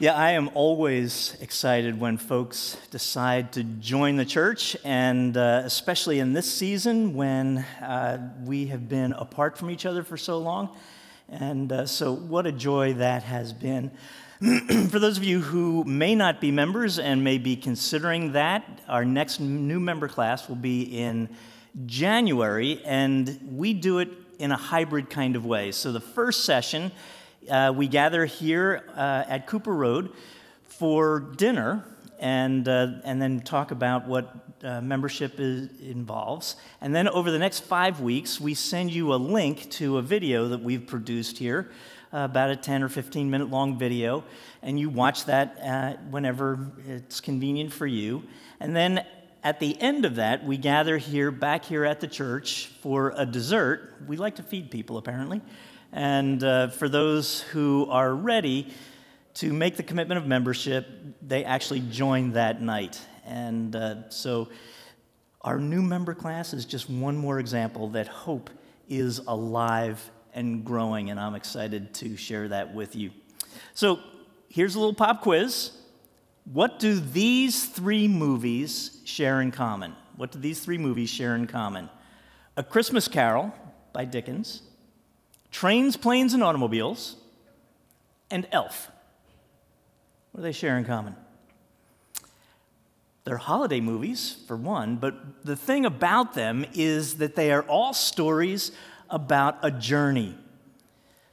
Yeah, I am always excited when folks decide to join the church, and uh, especially in this season when uh, we have been apart from each other for so long. And uh, so, what a joy that has been. for those of you who may not be members and may be considering that, our next new member class will be in January, and we do it in a hybrid kind of way. So, the first session, uh, we gather here uh, at Cooper Road for dinner and, uh, and then talk about what uh, membership is, involves. And then over the next five weeks, we send you a link to a video that we've produced here, uh, about a 10 or 15 minute long video, and you watch that uh, whenever it's convenient for you. And then at the end of that, we gather here, back here at the church, for a dessert. We like to feed people, apparently. And uh, for those who are ready to make the commitment of membership, they actually join that night. And uh, so our new member class is just one more example that hope is alive and growing, and I'm excited to share that with you. So here's a little pop quiz. What do these three movies share in common? What do these three movies share in common? A Christmas Carol by Dickens, Trains, Planes, and Automobiles, and Elf. What do they share in common? They're holiday movies, for one, but the thing about them is that they are all stories about a journey.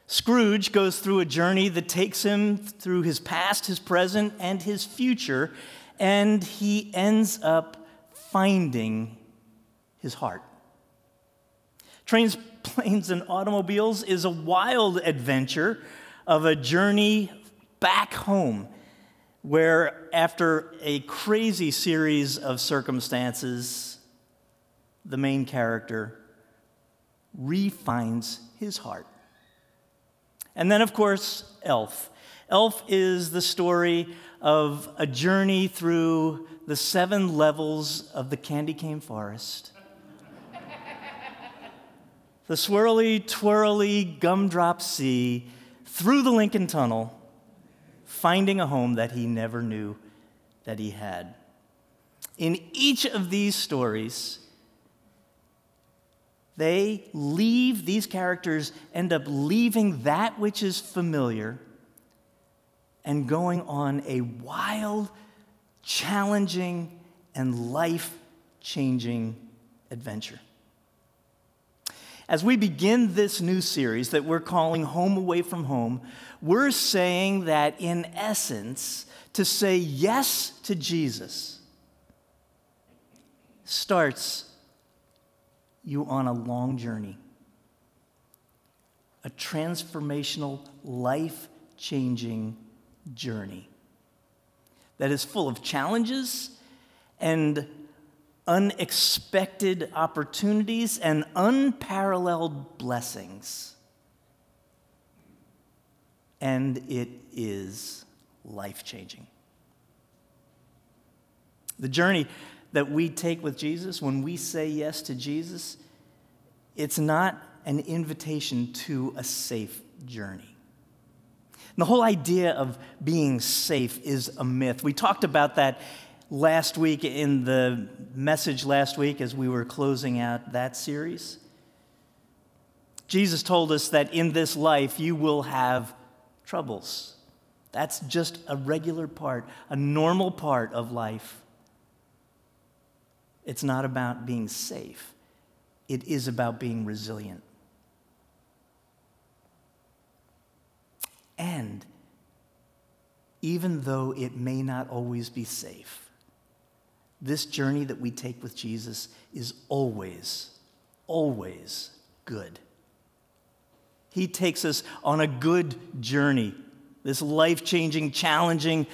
Scrooge goes through a journey that takes him through his past, his present, and his future, and he ends up finding his heart. Trains, planes, and automobiles is a wild adventure of a journey back home, where after a crazy series of circumstances, the main character refines his heart. And then, of course, Elf. Elf is the story of a journey through the seven levels of the candy cane forest the swirly, twirly, gumdrop sea through the Lincoln Tunnel, finding a home that he never knew that he had. In each of these stories, they leave, these characters end up leaving that which is familiar and going on a wild, challenging, and life changing adventure. As we begin this new series that we're calling Home Away from Home, we're saying that in essence, to say yes to Jesus starts you on a long journey, a transformational, life changing journey that is full of challenges and unexpected opportunities and unparalleled blessings. And it is life changing. The journey that we take with Jesus, when we say yes to Jesus, it's not an invitation to a safe journey. And the whole idea of being safe is a myth. We talked about that last week in the message last week as we were closing out that series. Jesus told us that in this life you will have troubles. That's just a regular part, a normal part of life. It's not about being safe, it is about being resilient. And even though it may not always be safe, this journey that we take with Jesus is always, always good. He takes us on a good journey, this life changing, challenging,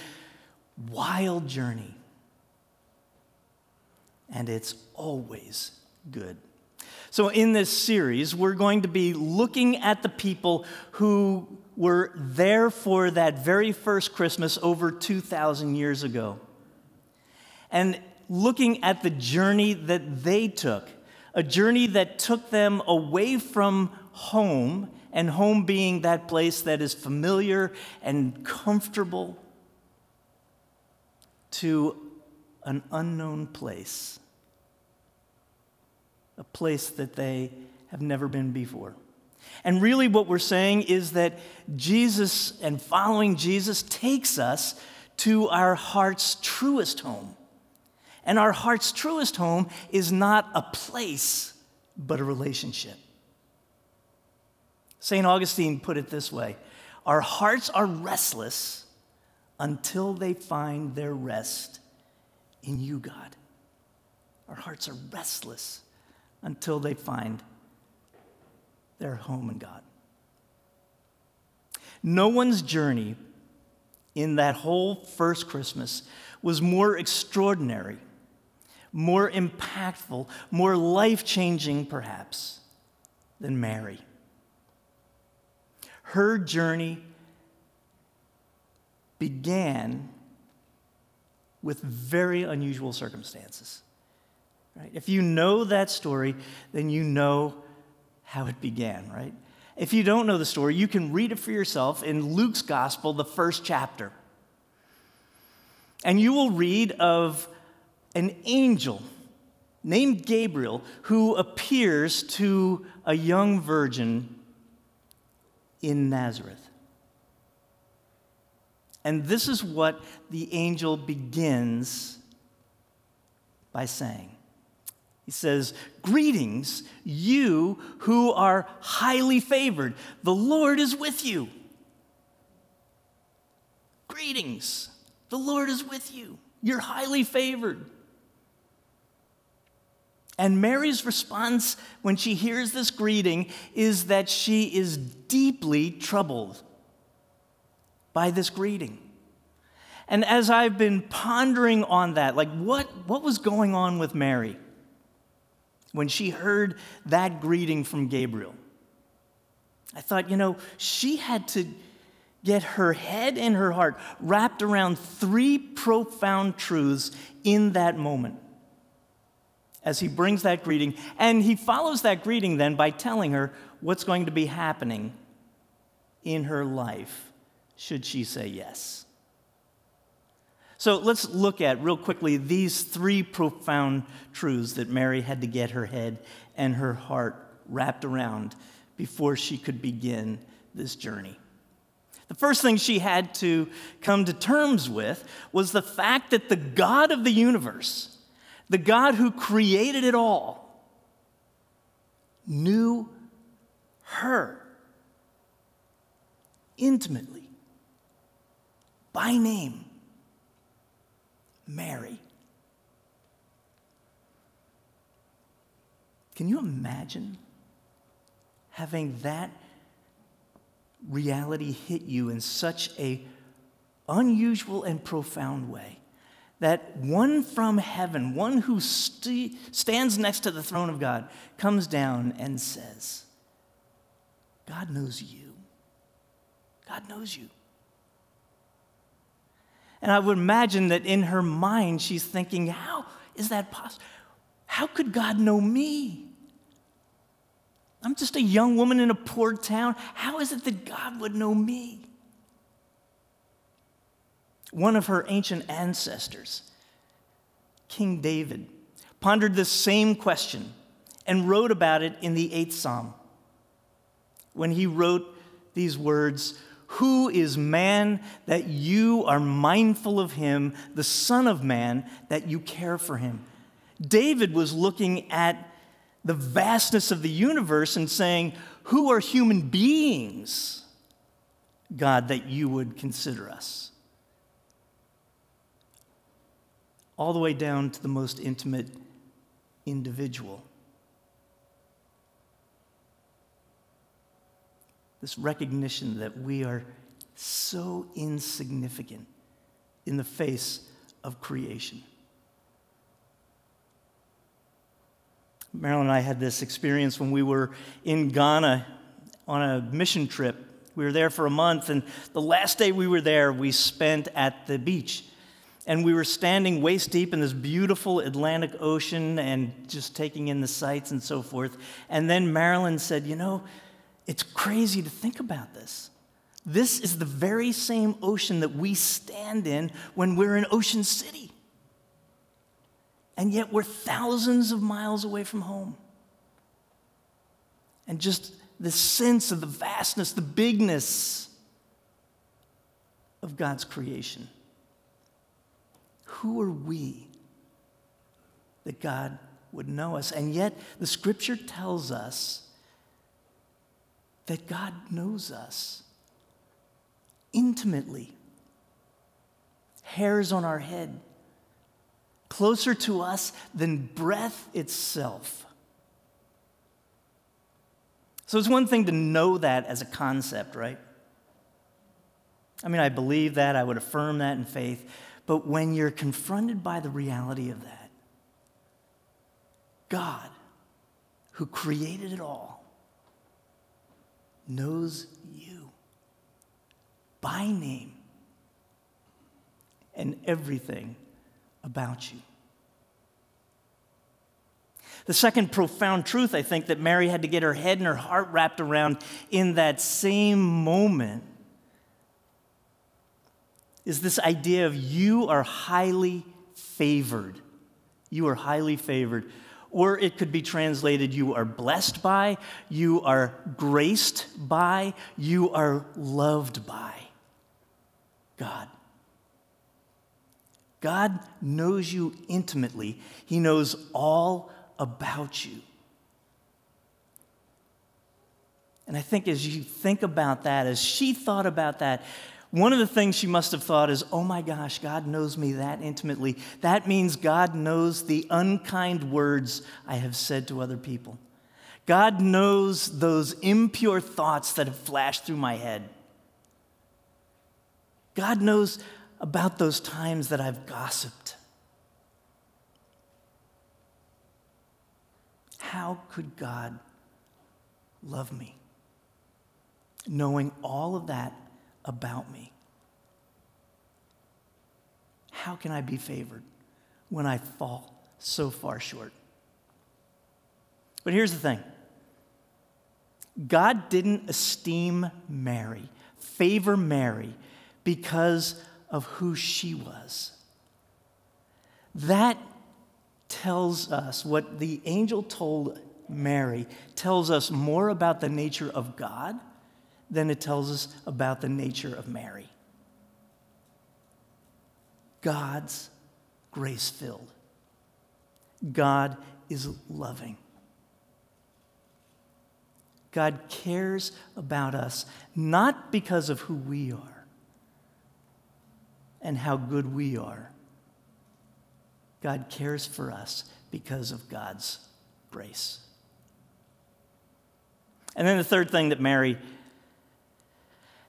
wild journey. And it's always good. So, in this series, we're going to be looking at the people who were there for that very first Christmas over 2,000 years ago. And looking at the journey that they took, a journey that took them away from home, and home being that place that is familiar and comfortable, to an unknown place, a place that they have never been before. And really, what we're saying is that Jesus and following Jesus takes us to our heart's truest home. And our heart's truest home is not a place, but a relationship. St. Augustine put it this way Our hearts are restless until they find their rest in you, God. Our hearts are restless until they find their home in God. No one's journey in that whole first Christmas was more extraordinary, more impactful, more life changing, perhaps, than Mary. Her journey began with very unusual circumstances. Right? If you know that story, then you know how it began, right? If you don't know the story, you can read it for yourself in Luke's gospel, the first chapter. And you will read of an angel named Gabriel who appears to a young virgin in Nazareth. And this is what the angel begins by saying. He says, Greetings, you who are highly favored. The Lord is with you. Greetings, the Lord is with you. You're highly favored. And Mary's response when she hears this greeting is that she is deeply troubled by this greeting. And as I've been pondering on that, like what, what was going on with Mary when she heard that greeting from Gabriel? I thought, you know, she had to get her head and her heart wrapped around three profound truths in that moment as he brings that greeting. And he follows that greeting then by telling her what's going to be happening in her life should she say yes. So let's look at real quickly these three profound truths that Mary had to get her head and her heart wrapped around before she could begin this journey. The first thing she had to come to terms with was the fact that the God of the universe, the God who created it all, knew her intimately by name Mary. Can you imagine having that reality hit you in such a unusual and profound way? That one from heaven, one who st- stands next to the throne of God, comes down and says, God knows you. God knows you. And I would imagine that in her mind, she's thinking, How is that possible? How could God know me? I'm just a young woman in a poor town. How is it that God would know me? One of her ancient ancestors, King David, pondered this same question and wrote about it in the eighth psalm when he wrote these words who is man that you are mindful of him, the Son of Man that you care for him? David was looking at the vastness of the universe and saying, Who are human beings, God, that you would consider us? All the way down to the most intimate individual. this recognition that we are so insignificant in the face of creation. Marilyn and I had this experience when we were in Ghana on a mission trip. We were there for a month, and the last day we were there, we spent at the beach. And we were standing waist deep in this beautiful Atlantic Ocean and just taking in the sights and so forth. And then Marilyn said, You know, it's crazy to think about this. This is the very same ocean that we stand in when we're in Ocean City. And yet we're thousands of miles away from home. And just the sense of the vastness, the bigness of God's creation. Who are we that God would know us? And yet the scripture tells us that God knows us intimately, hairs on our head, closer to us than breath itself. So it's one thing to know that as a concept, right? I mean, I believe that, I would affirm that in faith, but when you're confronted by the reality of that, God, who created it all, knows you by name and everything about you. The second profound truth, I think, that Mary had to get her head and her heart wrapped around in that same moment is this idea of you are highly favored. You are highly favored. Or it could be translated, you are blessed by, you are graced by, you are loved by God. God knows you intimately, He knows all about you. And I think as you think about that, as she thought about that, one of the things she must have thought is, oh my gosh, God knows me that intimately. That means God knows the unkind words I have said to other people. God knows those impure thoughts that have flashed through my head. God knows about those times that I've gossiped. How could God love me? Knowing all of that about me. How can I be favored when I fall so far short? But here's the thing God didn't esteem Mary, favor Mary, because of who she was. That tells us what the angel told Mary tells us more about the nature of God than it tells us about the nature of Mary. God's grace filled. God is loving. God cares about us not because of who we are and how good we are. God cares for us because of God's grace. And then the third thing that Mary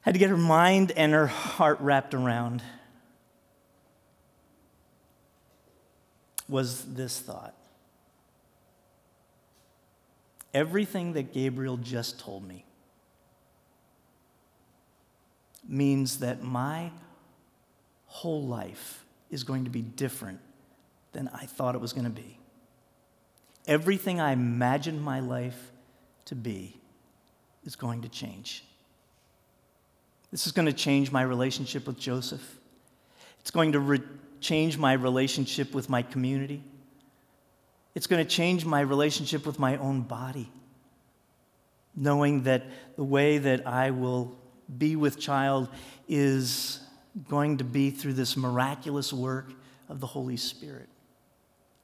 had to get her mind and her heart wrapped around was this thought Everything that Gabriel just told me means that my whole life is going to be different than I thought it was going to be. Everything I imagined my life to be is going to change. This is going to change my relationship with Joseph. It's going to re- change my relationship with my community. It's going to change my relationship with my own body. Knowing that the way that I will be with child is going to be through this miraculous work of the Holy Spirit.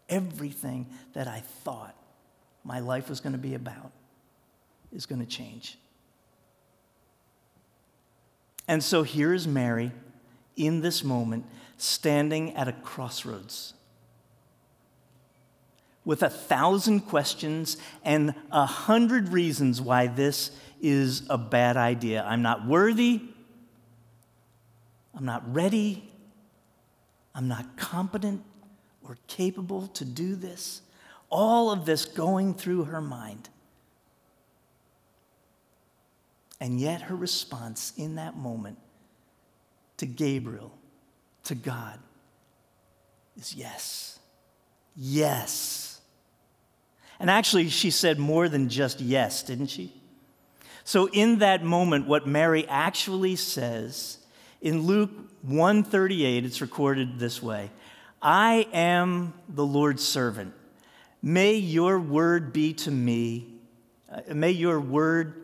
Everything that I thought my life was going to be about is going to change. And so here is Mary in this moment, standing at a crossroads with a thousand questions and a hundred reasons why this is a bad idea. I'm not worthy. I'm not ready. I'm not competent or capable to do this. All of this going through her mind. And yet, her response in that moment to Gabriel, to God, is yes. Yes. And actually, she said more than just yes, didn't she? So in that moment what Mary actually says in Luke 138 it's recorded this way. I am the Lord's servant. May your word be to me uh, may your word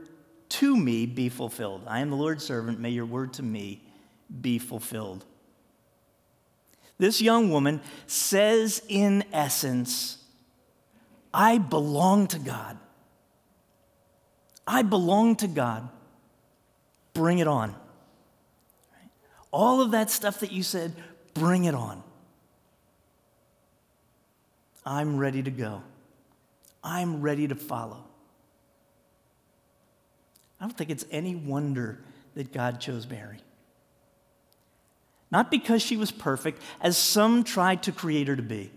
to me be fulfilled. I am the Lord's servant. May your word to me be fulfilled. This young woman says, in essence, I belong to God. I belong to God. Bring it on. All of that stuff that you said, bring it on. I'm ready to go. I'm ready to follow. I don't think it's any wonder that God chose Mary. Not because she was perfect, as some tried to create her to be.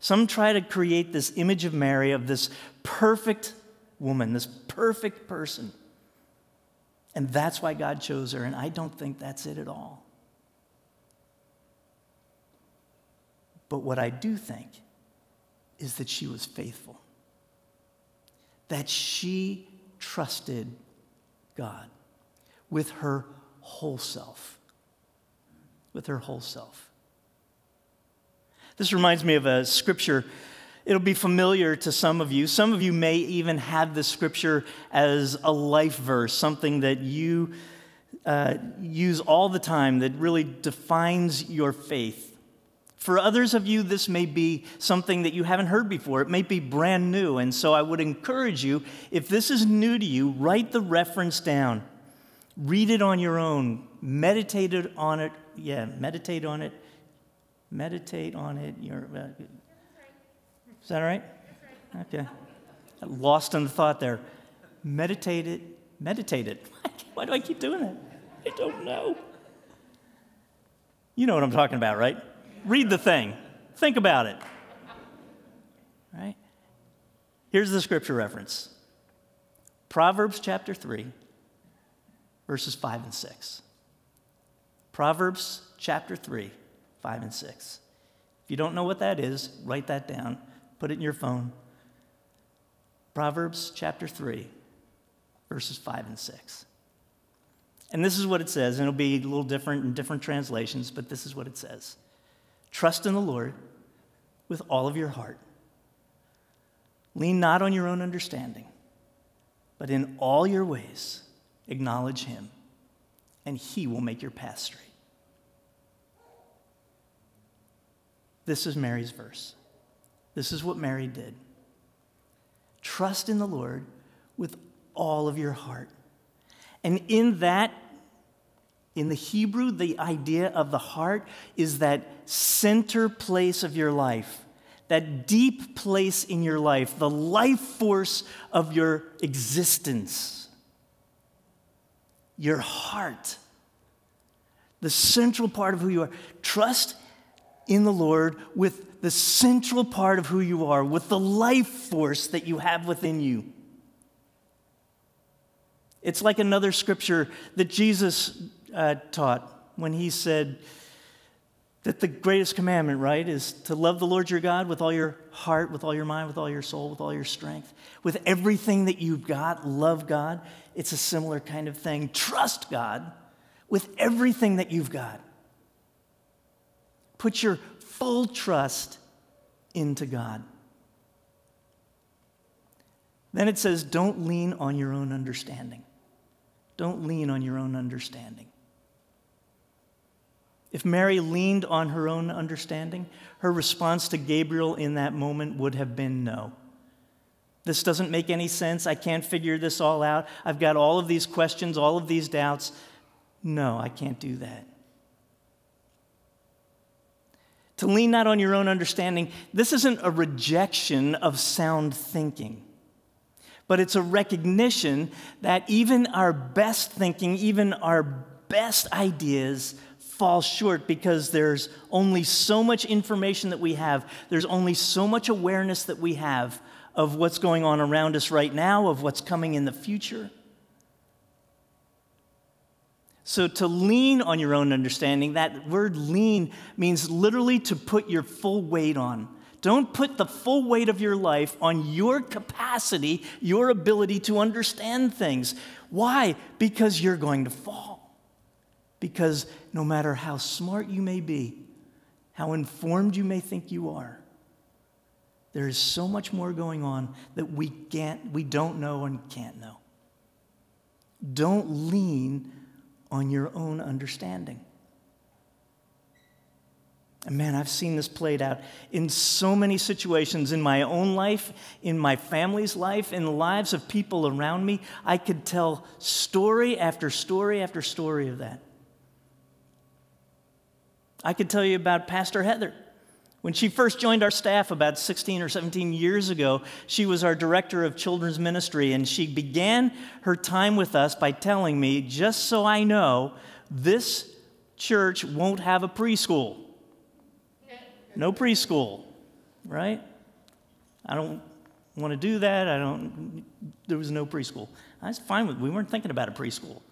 Some try to create this image of Mary, of this perfect woman, this perfect person. And that's why God chose her, and I don't think that's it at all. But what I do think is that she was faithful, that she trusted God with her whole self. With her whole self. This reminds me of a scripture. It'll be familiar to some of you. Some of you may even have this scripture as a life verse, something that you uh, use all the time that really defines your faith. For others of you, this may be something that you haven't heard before. It may be brand new. And so I would encourage you, if this is new to you, write the reference down. Read it on your own. Meditate on it. Yeah, meditate on it. Meditate on it. You're, uh, is that all right? Okay. Lost in the thought there. Meditate it. Meditate it. Why do I keep doing that? I don't know. You know what I'm talking about, right? Read the thing, think about it. Right? Here's the scripture reference Proverbs chapter 3, verses 5 and 6. Proverbs chapter 3, 5 and 6. If you don't know what that is, write that down, put it in your phone. Proverbs chapter 3, verses 5 and 6. And this is what it says, and it'll be a little different in different translations, but this is what it says. Trust in the Lord with all of your heart. Lean not on your own understanding, but in all your ways acknowledge Him, and He will make your path straight. This is Mary's verse. This is what Mary did. Trust in the Lord with all of your heart. And in that in the Hebrew, the idea of the heart is that center place of your life, that deep place in your life, the life force of your existence. Your heart, the central part of who you are. Trust in the Lord with the central part of who you are, with the life force that you have within you. It's like another scripture that Jesus uh, taught when he said that the greatest commandment, right, is to love the Lord your God with all your heart, with all your mind, with all your soul, with all your strength, with everything that you've got. Love God. It's a similar kind of thing. Trust God with everything that you've got. Put your full trust into God. Then it says, don't lean on your own understanding. Don't lean on your own understanding. If Mary leaned on her own understanding, her response to Gabriel in that moment would have been no. This doesn't make any sense. I can't figure this all out. I've got all of these questions, all of these doubts. No, I can't do that. To lean not on your own understanding, this isn't a rejection of sound thinking, but it's a recognition that even our best thinking, even our best ideas, fall short because there's only so much information that we have, there's only so much awareness that we have of what's going on around us right now, of what's coming in the future. So, to lean on your own understanding, that word lean means literally to put your full weight on, Don't put the full weight of your life on your capacity, your ability to understand things. Why? Because you're going to fall. Because no matter how smart you may be, how informed you may think you are, there is so much more going on that we can't we don't know and can't know. Don't lean on your own understanding. And man, I've seen this played out in so many situations in my own life, in my family's life, in the lives of people around me. I could tell story after story after story of that. I could tell you about Pastor Heather. When she first joined our staff about 16 or 17 years ago, she was our director of children's ministry, and she began her time with us by telling me, just so I know, this church won't have a preschool. No preschool, right? I don't want to do that. I don't, there was no preschool. I was fine with We weren't thinking about a preschool.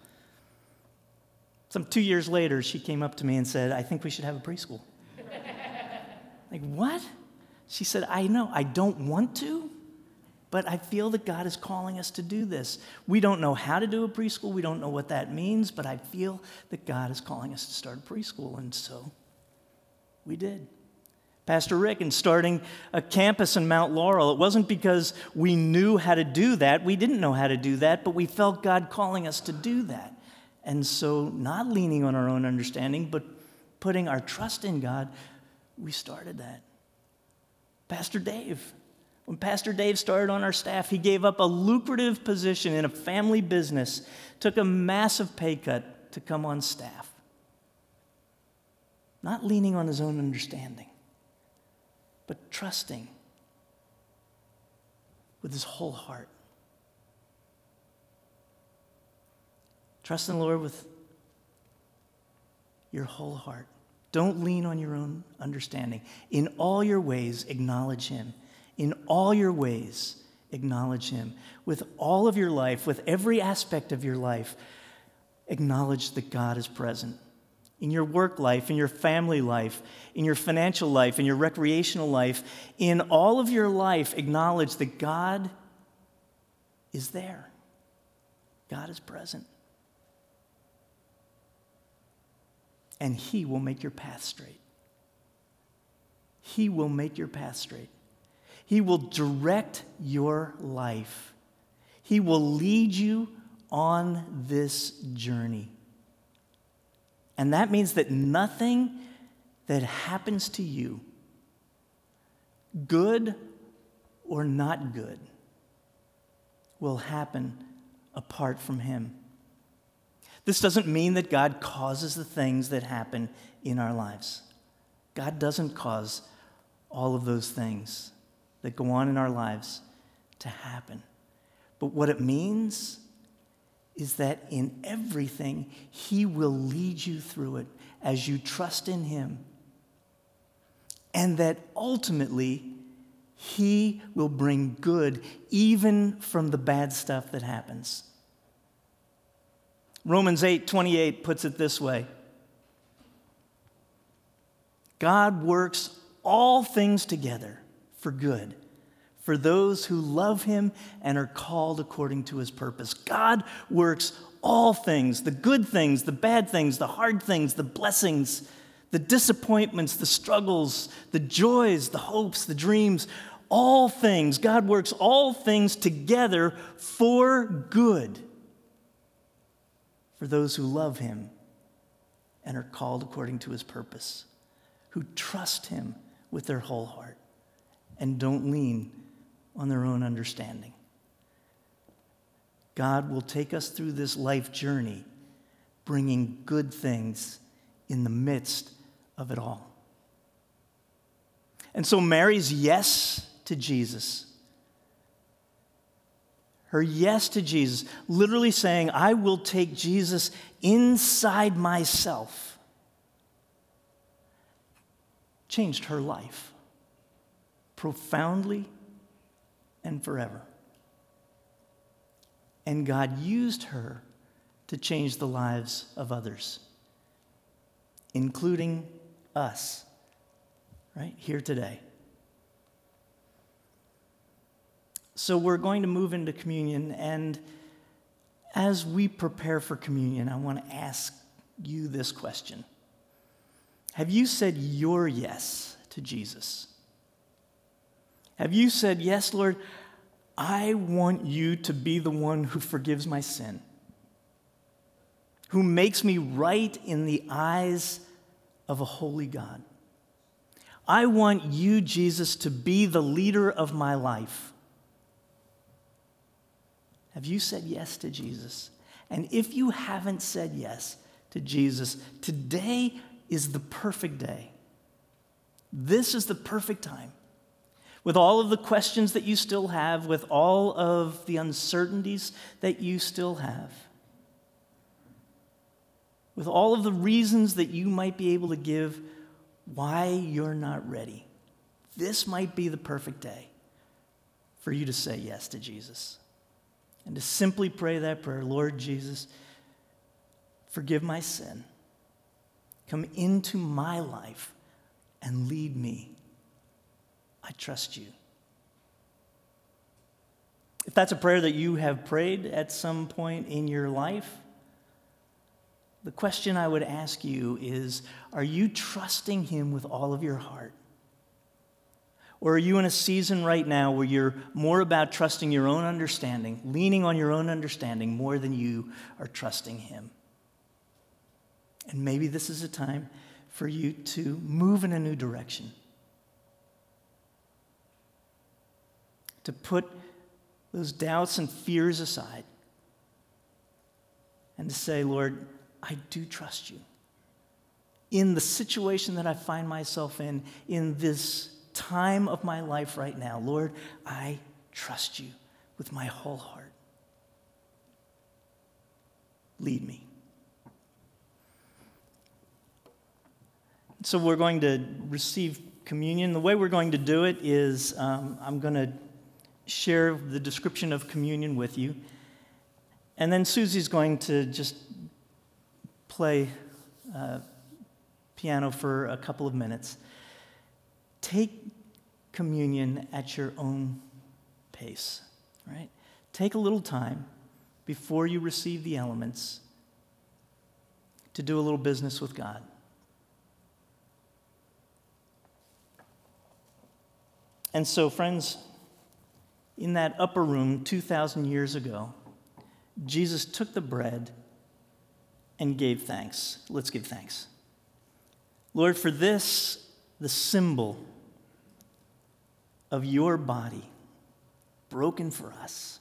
Some two years later, she came up to me and said, I think we should have a preschool. Like, what? She said, I know, I don't want to, but I feel that God is calling us to do this. We don't know how to do a preschool, we don't know what that means, but I feel that God is calling us to start a preschool, and so we did. Pastor Rick, in starting a campus in Mount Laurel, it wasn't because we knew how to do that. We didn't know how to do that, but we felt God calling us to do that. And so, not leaning on our own understanding, but putting our trust in God, we started that. Pastor Dave, when Pastor Dave started on our staff, he gave up a lucrative position in a family business, took a massive pay cut to come on staff. Not leaning on his own understanding, but trusting with his whole heart. Trust in the Lord with your whole heart. Don't lean on your own understanding. In all your ways, acknowledge Him. In all your ways, acknowledge Him. With all of your life, with every aspect of your life, acknowledge that God is present. In your work life, in your family life, in your financial life, in your recreational life, in all of your life, acknowledge that God is there. God is present. And He will make your path straight. He will make your path straight. He will direct your life. He will lead you on this journey. And that means that nothing that happens to you, good or not good, will happen apart from Him. This doesn't mean that God causes the things that happen in our lives. God doesn't cause all of those things that go on in our lives to happen. But what it means is that in everything, He will lead you through it as you trust in Him. And that ultimately, He will bring good even from the bad stuff that happens. Romans 8 28 puts it this way God works all things together for good for those who love him and are called according to his purpose. God works all things the good things, the bad things, the hard things, the blessings, the disappointments, the struggles, the joys, the hopes, the dreams. All things, God works all things together for good for those who love him and are called according to his purpose, who trust him with their whole heart and don't lean on their own understanding. God will take us through this life journey, bringing good things in the midst of it all. And so Mary's yes to Jesus her yes to Jesus, literally saying, I will take Jesus inside myself, changed her life profoundly and forever. And God used her to change the lives of others, including us, right here today. So we're going to move into communion. And as we prepare for communion, I want to ask you this question Have you said your yes to Jesus? Have you said, Yes, Lord, I want you to be the one who forgives my sin, who makes me right in the eyes of a holy God? I want you, Jesus, to be the leader of my life. Have you said yes to Jesus? And if you haven't said yes to Jesus, today is the perfect day. This is the perfect time. With all of the questions that you still have, with all of the uncertainties that you still have, with all of the reasons that you might be able to give why you're not ready, this might be the perfect day for you to say yes to Jesus and to simply pray that prayer Lord Jesus, forgive my sin. Come into my life and lead me. I trust you. If that's a prayer that you have prayed at some point in your life, the question I would ask you is Are you trusting Him with all of your heart? Or are you in a season right now where you're more about trusting your own understanding, leaning on your own understanding more than you are trusting Him? And maybe this is a time for you to move in a new direction, to put those doubts and fears aside, and to say, Lord, I do trust you. In the situation that I find myself in, in this time of my life right now, Lord, I trust you with my whole heart. Lead me. So, we're going to receive communion. The way we're going to do it is um, I'm going to share the description of communion with you. And then Susie's going to just play uh, piano for a couple of minutes. Take communion at your own pace, right? Take a little time before you receive the elements to do a little business with God. And so, friends, in that upper room 2,000 years ago, Jesus took the bread and gave thanks. Let's give thanks. Lord, for this, the symbol of your body broken for us,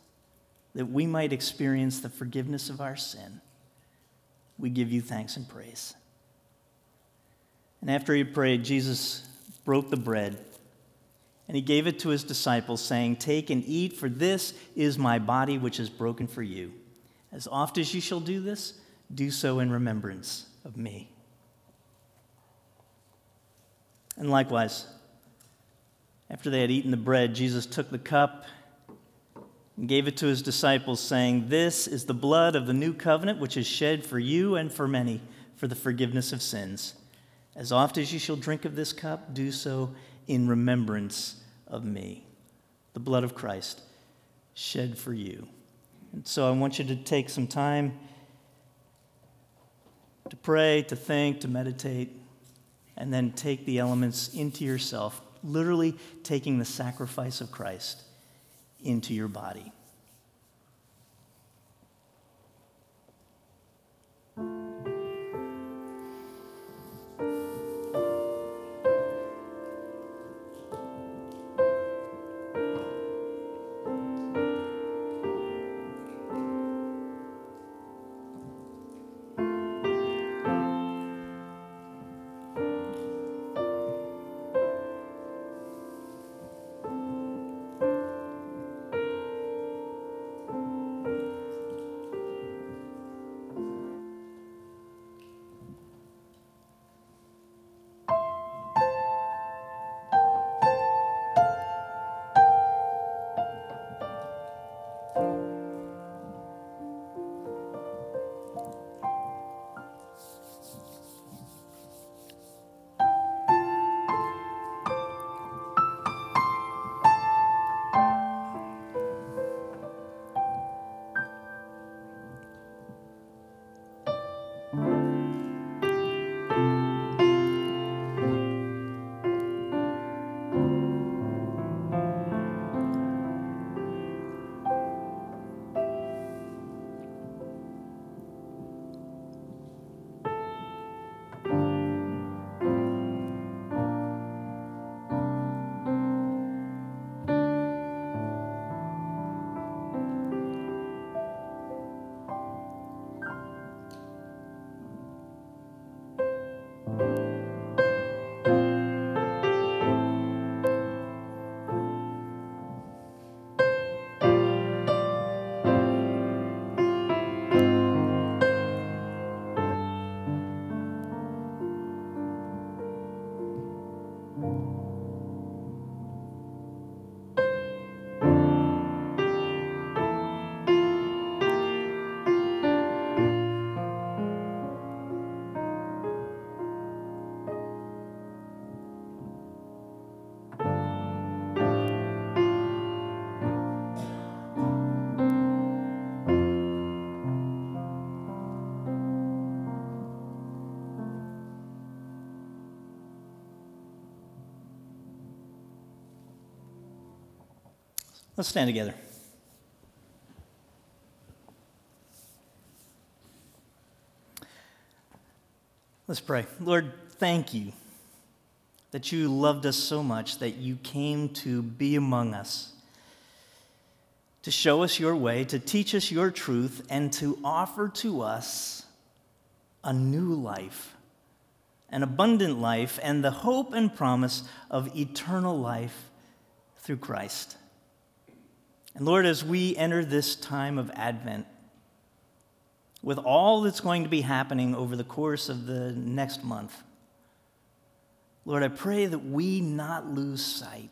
that we might experience the forgiveness of our sin, we give you thanks and praise. And after he prayed, Jesus broke the bread and he gave it to his disciples, saying, Take and eat, for this is my body which is broken for you. As oft as you shall do this, do so in remembrance of me. And likewise, after they had eaten the bread, Jesus took the cup and gave it to his disciples, saying, This is the blood of the new covenant, which is shed for you and for many for the forgiveness of sins. As oft as you shall drink of this cup, do so in remembrance of me. The blood of Christ shed for you. And so I want you to take some time to pray, to think, to meditate, and then take the elements into yourself, literally taking the sacrifice of Christ into your body. Let's stand together. Let's pray. Lord, thank you that you loved us so much that you came to be among us, to show us your way, to teach us your truth, and to offer to us a new life, an abundant life, and the hope and promise of eternal life through Christ. And Lord, as we enter this time of Advent, with all that's going to be happening over the course of the next month, Lord, I pray that we not lose sight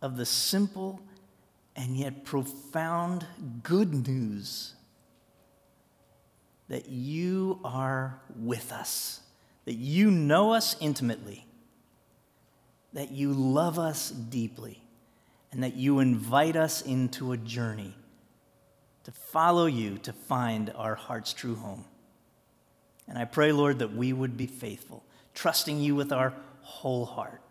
of the simple and yet profound good news that you are with us, that you know us intimately, that you love us deeply, and that you invite us into a journey to follow you to find our heart's true home. And I pray, Lord, that we would be faithful, trusting you with our whole heart.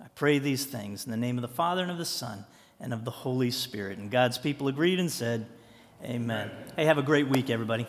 I pray these things in the name of the Father and of the Son and of the Holy Spirit. And God's people agreed and said, Amen. Hey, have a great week, everybody.